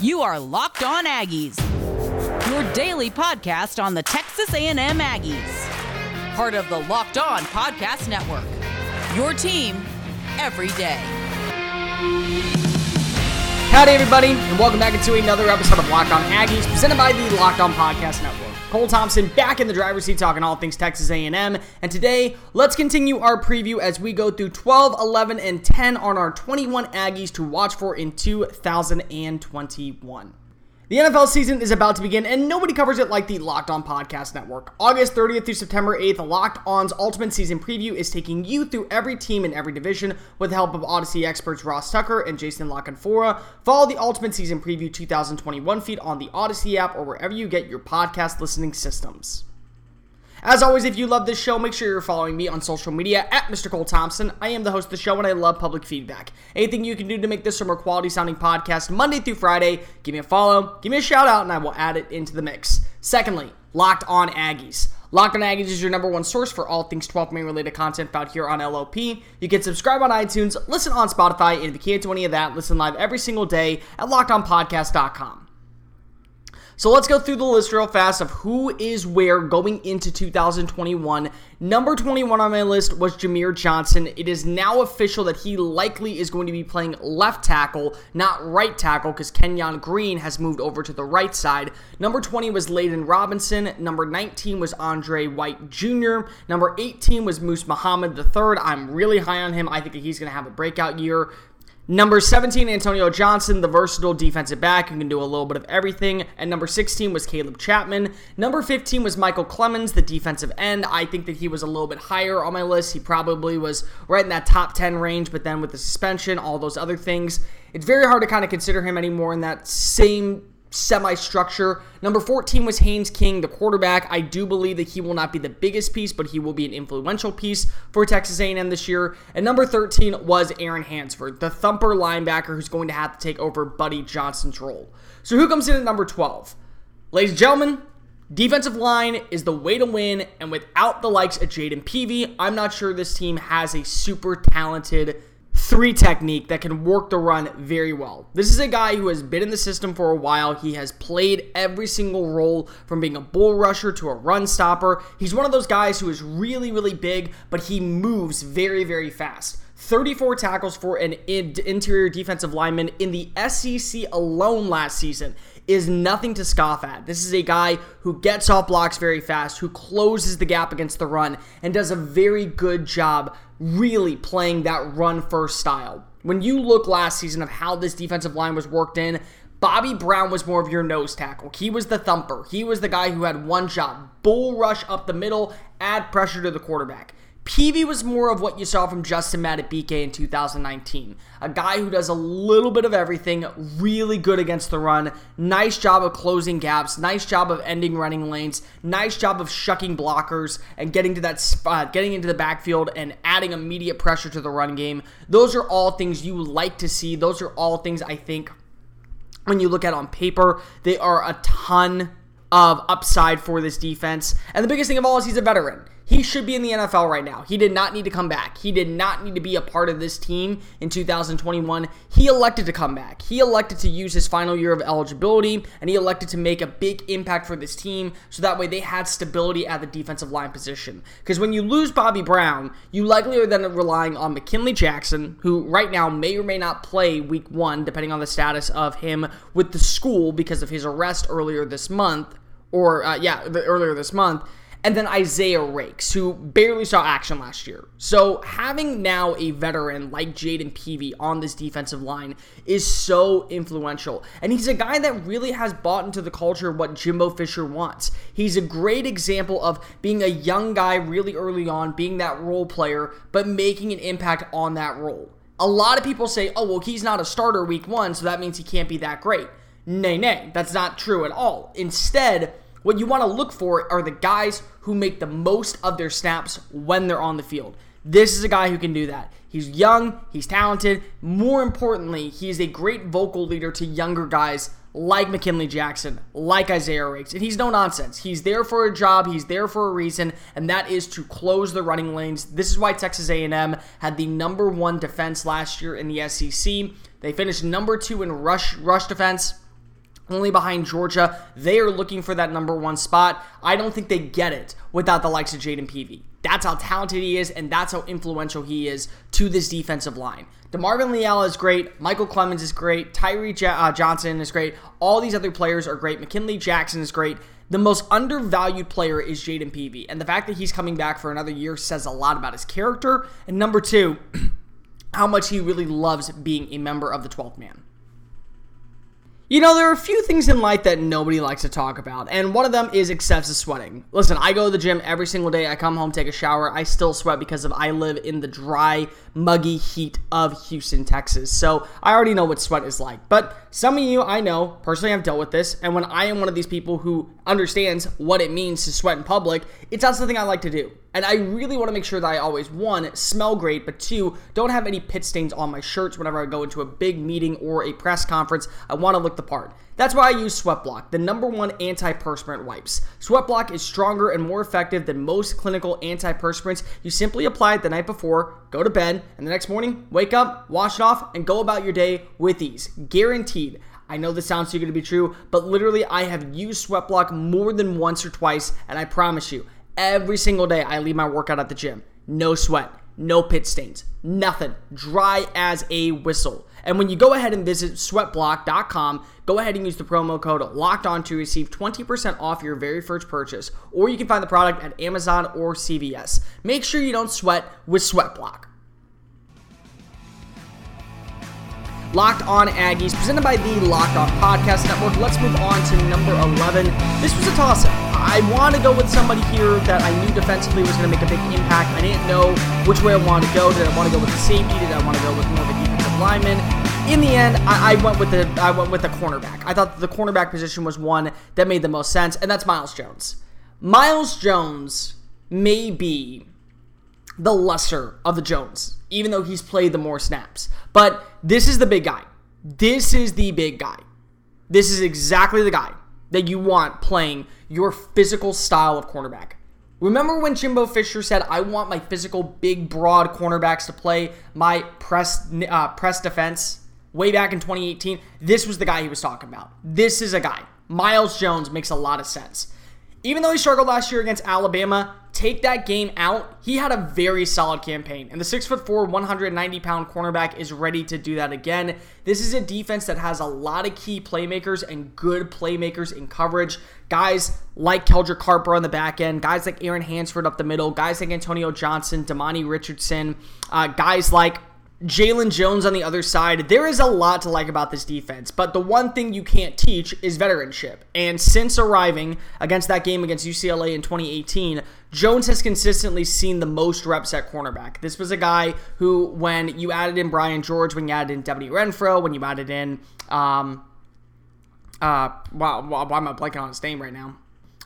You are Locked On Aggies, your daily podcast on the Texas A&M Aggies, part of the Locked On Podcast Network. Your team every day. Howdy, everybody, and welcome back into another episode of Locked On Aggies, presented by the Locked On Podcast Network. Cole Thompson back in the driver's seat talking all things Texas A&M, and today let's continue our preview as we go through 12, 11, and 10 on our 21 Aggies to watch for in 2021. The NFL season is about to begin, and nobody covers it like the Locked On Podcast Network. August 30th through September 8th, Locked On's Ultimate Season Preview is taking you through every team in every division with the help of Audacy experts Ross Tucker and Jason La Canfora. Follow the Ultimate Season Preview 2021 feed on the Audacy app or wherever you get your podcast listening systems. As always, if you love this show, make sure you're following me on social media at Mr. Cole Thompson. I am the host of the show and I love public feedback. Anything you can do to make this a more quality sounding podcast Monday through Friday, give me a follow, give me a shout out, and I will add it into the mix. Secondly, Locked On Aggies. Locked On Aggies is your number one source for all things 12th Man related content found here on LOP. You can subscribe on iTunes, listen on Spotify, and if you can't do any of that, listen live every single day at lockedonpodcast.com. So let's go through the list real fast of who is where going into 2021. Number 21 on my list was Jahmir Johnson. It is now official that he likely is going to be playing left tackle, not right tackle, because Kenyon Green has moved over to the right side. Number 20 was Layden Robinson. Number 19 was Andre White Jr. Number 18 was Moose Muhammad III. I'm really high on him. I think he's going to have a breakout year. Number 17, Antonio Johnson, the versatile defensive back who can do a little bit of everything. And number 16 was Caleb Chapman. Number 15 was Micheal Clemons, the defensive end. I think that he was a little bit higher on my list. He probably was right in that top 10 range, but then with the suspension, all those other things, it's very hard to kind of consider him anymore in that same semi structure. Number 14 was Haynes King, the quarterback. I do believe that he will not be the biggest piece, but he will be an influential piece for Texas A&M this year. And number 13 was Aaron Hansford, the thumper linebacker who's going to have to take over Buddy Johnson's role. So who comes in at number 12? Ladies and gentlemen, Defensive line is the way to win, and without the likes of Jayden Peevy, I'm not sure this team has a super talented three technique that can work the run very well. This is a guy who has been in the system for a while. He has played every single role from being a bull rusher to a run stopper. He's one of those guys who is really, really big, but he moves very, very fast. 34 tackles for an interior defensive lineman in the SEC alone last season is nothing to scoff at. This is a guy who gets off blocks very fast, who closes the gap against the run, and does a very good job really playing that run first style. When you look last season of how this defensive line was worked in, Bobby Brown was more of your nose tackle. He was the thumper. He was the guy who had one shot, bull rush up the middle, add pressure to the quarterback. Peevy was more of what you saw from Justin Madubuike in 2019. A guy who does a little bit of everything, really good against the run, nice job of closing gaps, nice job of ending running lanes, nice job of shucking blockers and getting to that spot, uh, getting into the backfield and adding immediate pressure to the run game. Those are all things you like to see. Those are all things I think when you look at on paper, they are a ton of upside for this defense. And the biggest thing of all is he's a veteran. He should be in the NFL right now. He did not need to come back. He did not need to be a part of this team in 2021. He elected to come back. He elected to use his final year of eligibility and he elected to make a big impact for this team so that way they had stability at the defensive line position. Because when you lose Bobby Brown, you likely are then relying on McKinley Jackson, who right now may or may not play week one, depending on the status of him with the school because of his arrest earlier this month. Or, uh, yeah, the, earlier this month and then Isaiah Raikes, who barely saw action last year. So having now a veteran like Jayden Peevy on this defensive line is so influential. And he's a guy that really has bought into the culture of what Jimbo Fisher wants. He's a great example of being a young guy really early on, being that role player, but making an impact on that role. A lot of people say, oh, well, he's not a starter week one, so that means he can't be that great. Nay, nay, that's not true at all. Instead, what you want to look for are the guys who make the most of their snaps when they're on the field. This is a guy who can do that. He's young, he's talented. More importantly, he is a great vocal leader to younger guys like McKinley Jackson, like Isaiah Raikes. And he's no nonsense. He's there for a job, he's there for a reason, and that is to close the running lanes. This is why Texas A&M had the number 1 defense last year in the SEC. They finished number 2 in rush rush defense only behind Georgia. They are looking for that number one spot. I don't think they get it without the likes of Jayden Peevy. That's how talented he is, and that's how influential he is to this defensive line. DeMarvin Leal is great. Micheal Clemons is great. Tyree J- uh, Johnson is great. All these other players are great. McKinley Jackson is great. The most undervalued player is Jayden Peevy, and the fact that he's coming back for another year says a lot about his character. And number two, how much he really loves being a member of the 12th man. You know, there are a few things in life that nobody likes to talk about, and one of them is excessive sweating. Listen, I go to the gym every single day. I come home, take a shower. I still sweat because of I live in the dry, muggy heat of Houston, Texas. So I already know what sweat is like. But some of you I know personally have dealt with this, and when I am one of these people who understands what it means to sweat in public, it's not something I like to do. And I really want to make sure that I always, one, smell great, but two, don't have any pit stains on my shirts whenever I go into a big meeting or a press conference. I want to look the part. That's why I use Sweatblock, the number one antiperspirant wipes. Sweatblock is stronger and more effective than most clinical antiperspirants. You simply apply it the night before, go to bed, and the next morning, wake up, wash it off, and go about your day with ease. Guaranteed. I know this sounds too good to be true, but literally, I have used Sweatblock more than once or twice, and I promise you, Every single day, I leave my workout at the gym. No sweat, no pit stains, nothing. Dry as a whistle. And when you go ahead and visit sweatblock.com, go ahead and use the promo code locked on to receive 20% off your very first purchase. Or you can find the product at Amazon or CVS. Make sure you don't sweat with Sweatblock. Locked On Aggies, presented by the Locked On Podcast Network. Let's move on to number 11. This was a toss up. I want to go with somebody here that I knew defensively was going to make a big impact. I didn't know which way I wanted to go. Did I want to go with the safety? Did I want to go with more of a defensive lineman? In the end, I, I went with the I went with the cornerback. I thought the cornerback position was one that made the most sense, and that's Myles Jones. Myles Jones may be the lesser of the Jones, even though he's played the more snaps. But this is the big guy. This is the big guy. This is exactly the guy that you want playing your physical style of cornerback. Remember when Jimbo Fisher said, "I want my physical, big, broad cornerbacks to play my press uh, press defense"? Way back in 2018, this was the guy he was talking about. This is a guy. Myles Jones makes a lot of sense. Even though he struggled last year against Alabama, take that game out, he had a very solid campaign. And the 6'4, 190 pound cornerback is ready to do that again. This is a defense that has a lot of key playmakers and good playmakers in coverage. Guys like Keldrick Harper on the back end, guys like Aaron Hansford up the middle, guys like Antonio Johnson, Demani Richardson, uh, guys like Jaylon Jones on the other side, there is a lot to like about this defense, but the one thing you can't teach is veteranship. And since arriving against that game against UCLA in 2018, Jones has consistently seen the most reps at cornerback. This was a guy who, when you added in Brian George, when you added in Devanny Renfro, when you added in, um, uh, wow, why am I blanking on his name right now?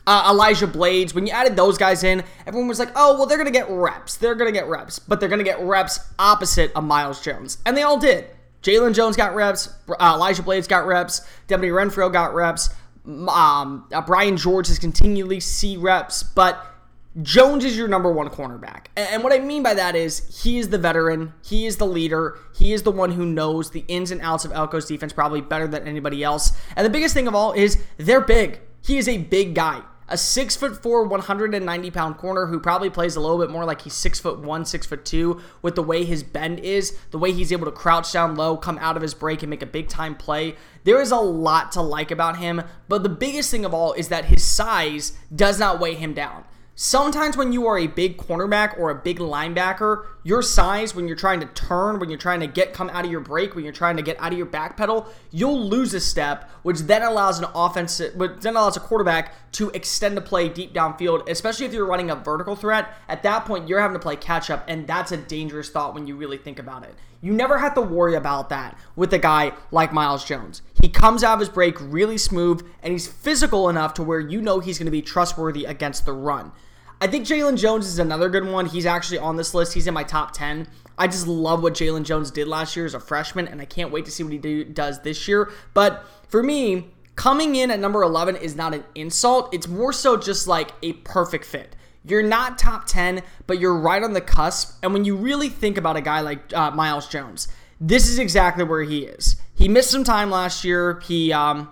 Uh, Elijah Blades, when you added those guys in, everyone was like, oh, well, they're going to get reps. They're going to get reps, but they're going to get reps opposite of Myles Jones. And they all did. Jaylon Jones got reps. Uh, Elijah Blades got reps. Devanny Renfro got reps. Um, uh, Brian George has continually see reps, but Jones is your number one cornerback. And what I mean by that is he is the veteran, he is the leader, he is the one who knows the ins and outs of Elko's defense probably better than anybody else. And the biggest thing of all is they're big. He is a big guy a six foot four, 190 pound corner who probably plays a little bit more like he's six foot one, six foot two with the way his bend is, the way he's able to crouch down low, come out of his break, and make a big time play. There is a lot to like about him, but the biggest thing of all is that his size does not weigh him down. Sometimes when you are a big cornerback or a big linebacker, your size when you're trying to turn, when you're trying to get come out of your break, when you're trying to get out of your back pedal, you'll lose a step, which then allows an offense, which then allows a quarterback to extend the play deep downfield, especially if you're running a vertical threat. At that point, you're having to play catch up, and that's a dangerous thought when you really think about it. You never have to worry about that with a guy like Myles Jones. He comes out of his break really smooth, and he's physical enough to where you know he's going to be trustworthy against the run. I think Jaylon Jones is another good one. He's actually on this list. He's in my top 10. I just love what Jaylon Jones did last year as a freshman, and I can't wait to see what he do, does this year. But for me, coming in at number 11 is not an insult. It's more so just like a perfect fit. You're not top 10, but you're right on the cusp. And when you really think about a guy like uh, Myles Jones, this is exactly where he is. He missed some time last year. He um,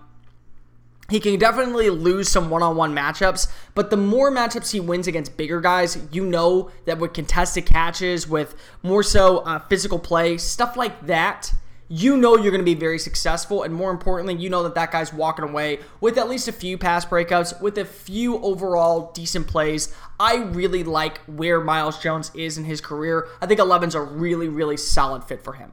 he can definitely lose some one-on-one matchups, but the more matchups he wins against bigger guys, you know that with contested catches, with more so uh, physical play, stuff like that, you know you're going to be very successful, and more importantly, you know that that guy's walking away with at least a few pass breakups, with a few overall decent plays. I really like where Myles Jones is in his career. I think 11's a really, really solid fit for him.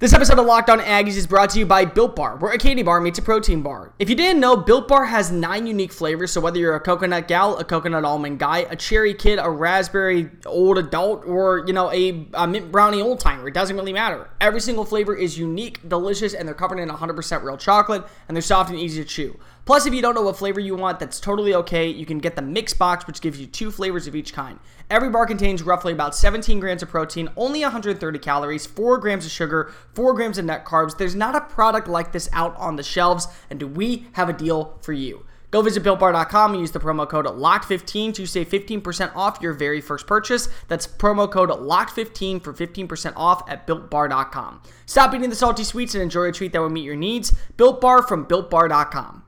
This episode of Locked On Aggies is brought to you by Built Bar, where a candy bar meets a protein bar. If you didn't know, Built Bar has nine unique flavors, so whether you're a coconut gal, a coconut almond guy, a cherry kid, a raspberry old adult, or, you know, a, a mint brownie old timer, it doesn't really matter. Every single flavor is unique, delicious, and they're covered in 100% real chocolate, and they're soft and easy to chew. Plus, if you don't know what flavor you want, that's totally okay. You can get the mix box, which gives you two flavors of each kind. Every bar contains roughly about 17 grams of protein, only 130 calories, 4 grams of sugar, 4 grams of net carbs. There's not a product like this out on the shelves, and do we have a deal for you? Go visit BuiltBar.com and use the promo code LOCKED15 to save 15% off your very first purchase. That's promo code LOCKED15 for 15% off at BuiltBar.com. Stop eating the salty sweets and enjoy a treat that will meet your needs. Built Bar from BuiltBar.com.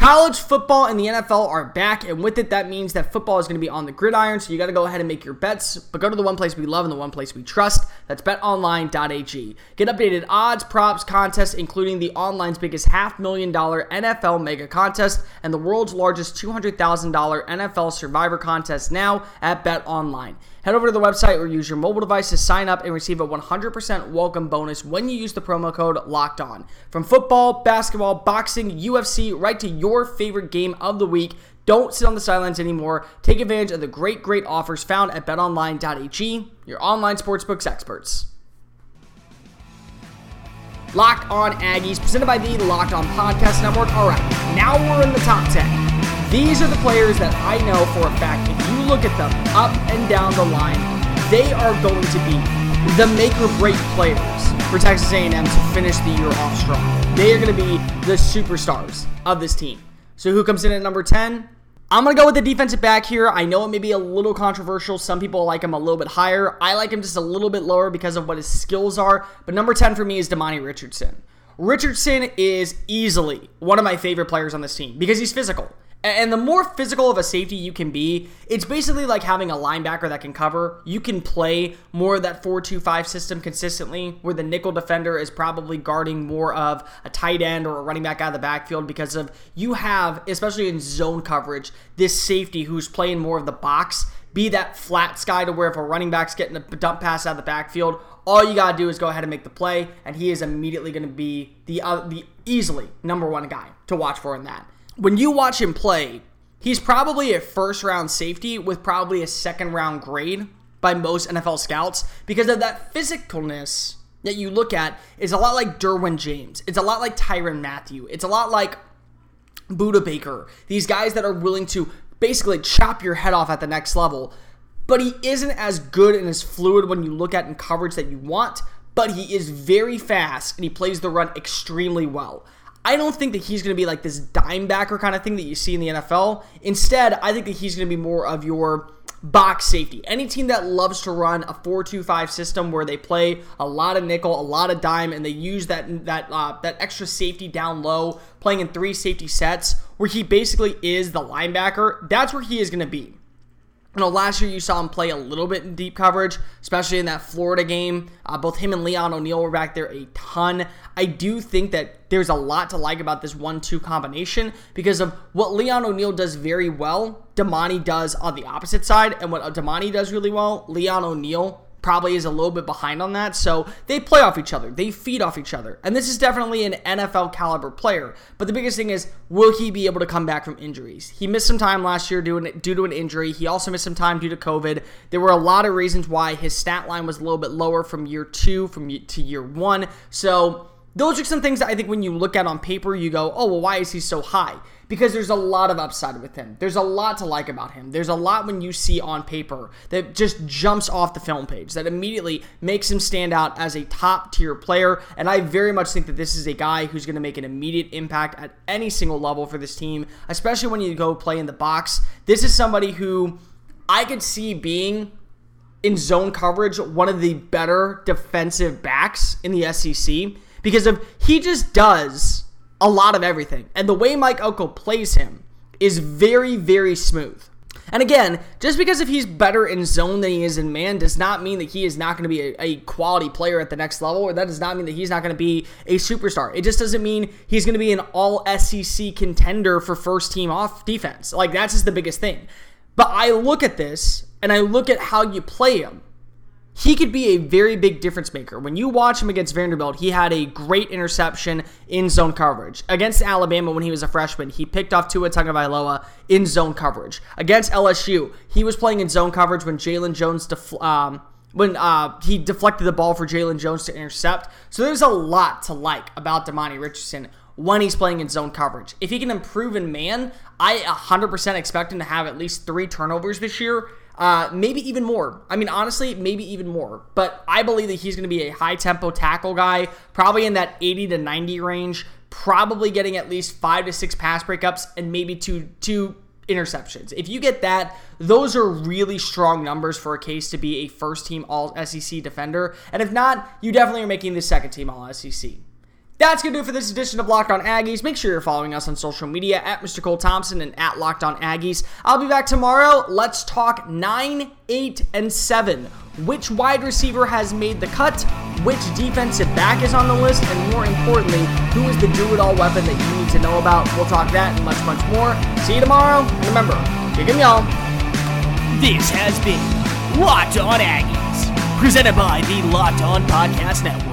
College football and the NFL are back, and with it, that means that football is going to be on the gridiron. So you got to go ahead and make your bets, but go to the one place we love and the one place we trust. That's betonline.ag. Get updated odds, props, contests, including the online's biggest half million dollar NFL mega contest and the world's largest $200,000 NFL survivor contest now at BetOnline. Head over to the website or use your mobile device to sign up and receive a 100% welcome bonus when you use the promo code LOCKED ON. From football, basketball, boxing, UFC, right to your favorite game of the week, don't sit on the sidelines anymore. Take advantage of the great, great offers found at betonline.ag, your online sportsbooks experts. Locked on Aggies, presented by the Locked On Podcast Network. All right, now we're in the top 10. These are the players that I know for a fact, if you look at them up and down the line, they are going to be the make or break players for Texas A&M to finish the year off strong. They are going to be the superstars of this team. So who comes in at number 10? I'm going to go with the defensive back here. I know it may be a little controversial. Some people like him a little bit higher. I like him just a little bit lower because of what his skills are. But number 10 for me is Demani Richardson. Richardson is easily one of my favorite players on this team because he's physical. And the more physical of a safety you can be, it's basically like having a linebacker that can cover. You can play more of that 4 2 5 system consistently, where the nickel defender is probably guarding more of a tight end or a running back out of the backfield because of you have, especially in zone coverage, this safety who's playing more of the box, be that flat sky to where if a running back's getting a dump pass out of the backfield, all you gotta do is go ahead and make the play, and he is immediately going to be the uh, the easily number one guy to watch for in that when you watch him play, he's probably a first round safety with probably a second round grade by most NFL scouts because of that physicalness that you look at is a lot like Derwin James. It's a lot like Tyrann Mathieu. It's a lot like Budda Baker. These guys that are willing to basically chop your head off at the next level. But he isn't as good and as fluid when you look at in coverage that you want, but he is very fast and he plays the run extremely well. I don't think that he's going to be like this dime backer kind of thing that you see in the NFL. Instead, I think that he's going to be more of your box safety. Any team that loves to run a 4-2-5 system where they play a lot of nickel, a lot of dime, and they use that that uh, that extra safety down low, playing in three safety sets, where he basically is the linebacker. That's where he is going to be. You know, last year you saw him play a little bit in deep coverage, especially in that Florida game. Uh, both him and Leon O'Neal were back there a ton. I do think that there's a lot to like about this one-two combination because of what Leon O'Neal does very well. Demani does on the opposite side, and what Demani does really well, Leon O'Neal probably is a little bit behind on that. So they play off each other, they feed off each other. And this is definitely an NFL caliber player. But the biggest thing is, will he be able to come back from injuries? He missed some time last year due, due to an injury. He also missed some time due to COVID. There were a lot of reasons why his stat line was a little bit lower from year two from to year one. So those are some things that I think when you look at on paper, you go, oh, well, why is he so high? Because there's a lot of upside with him. There's a lot to like about him. There's a lot when you see on paper that just jumps off the film page, that immediately makes him stand out as a top tier player. And I very much think that this is a guy who's going to make an immediate impact at any single level for this team, especially when you go play in the box. This is somebody who I could see being in zone coverage one of the better defensive backs in the SEC because of he just does a lot of everything. And the way Mike Elko plays him is very, very smooth. And again, just because if he's better in zone than he is in man does not mean that he is not going to be a, a, quality player at the next level, or that does not mean that he's not going to be a superstar. It just doesn't mean he's going to be an all SEC contender for first team off defense. Like, that's just the biggest thing. But I look at this and I look at how you play him he could be a very big difference maker. When you watch him against Vanderbilt, he had a great interception in zone coverage. Against Alabama when he was a freshman, he picked off Tua Tagovailoa in zone coverage. Against LSU, he was playing in zone coverage when Jaylon Jones def- um, when uh, he deflected the ball for Jaylon Jones to intercept. So there's a lot to like about Demani Richardson when he's playing in zone coverage. If he can improve in man, I 100% expect him to have at least three turnovers this year uh, maybe even more. I mean, honestly, maybe even more. But I believe that he's going to be a high tempo tackle guy, probably in that 80 to 90 range, probably getting at least five to six pass breakups and maybe two two interceptions. If you get that, those are really strong numbers for a case to be a first team all SEC defender. And if not, you definitely are making the second team all SEC. That's going to do it for this edition of Locked On Aggies. Make sure you're following us on social media at Mr. Cole Thompson and at Locked On Aggies. I'll be back tomorrow. Let's talk 9, 8, and 7. Which wide receiver has made the cut? Which defensive back is on the list? And more importantly, who is the do it all weapon that you need to know about? We'll talk that and much, much more. See you tomorrow. Remember, kick 'em, y'all. This has been Locked On Aggies, presented by the Locked On Podcast Network.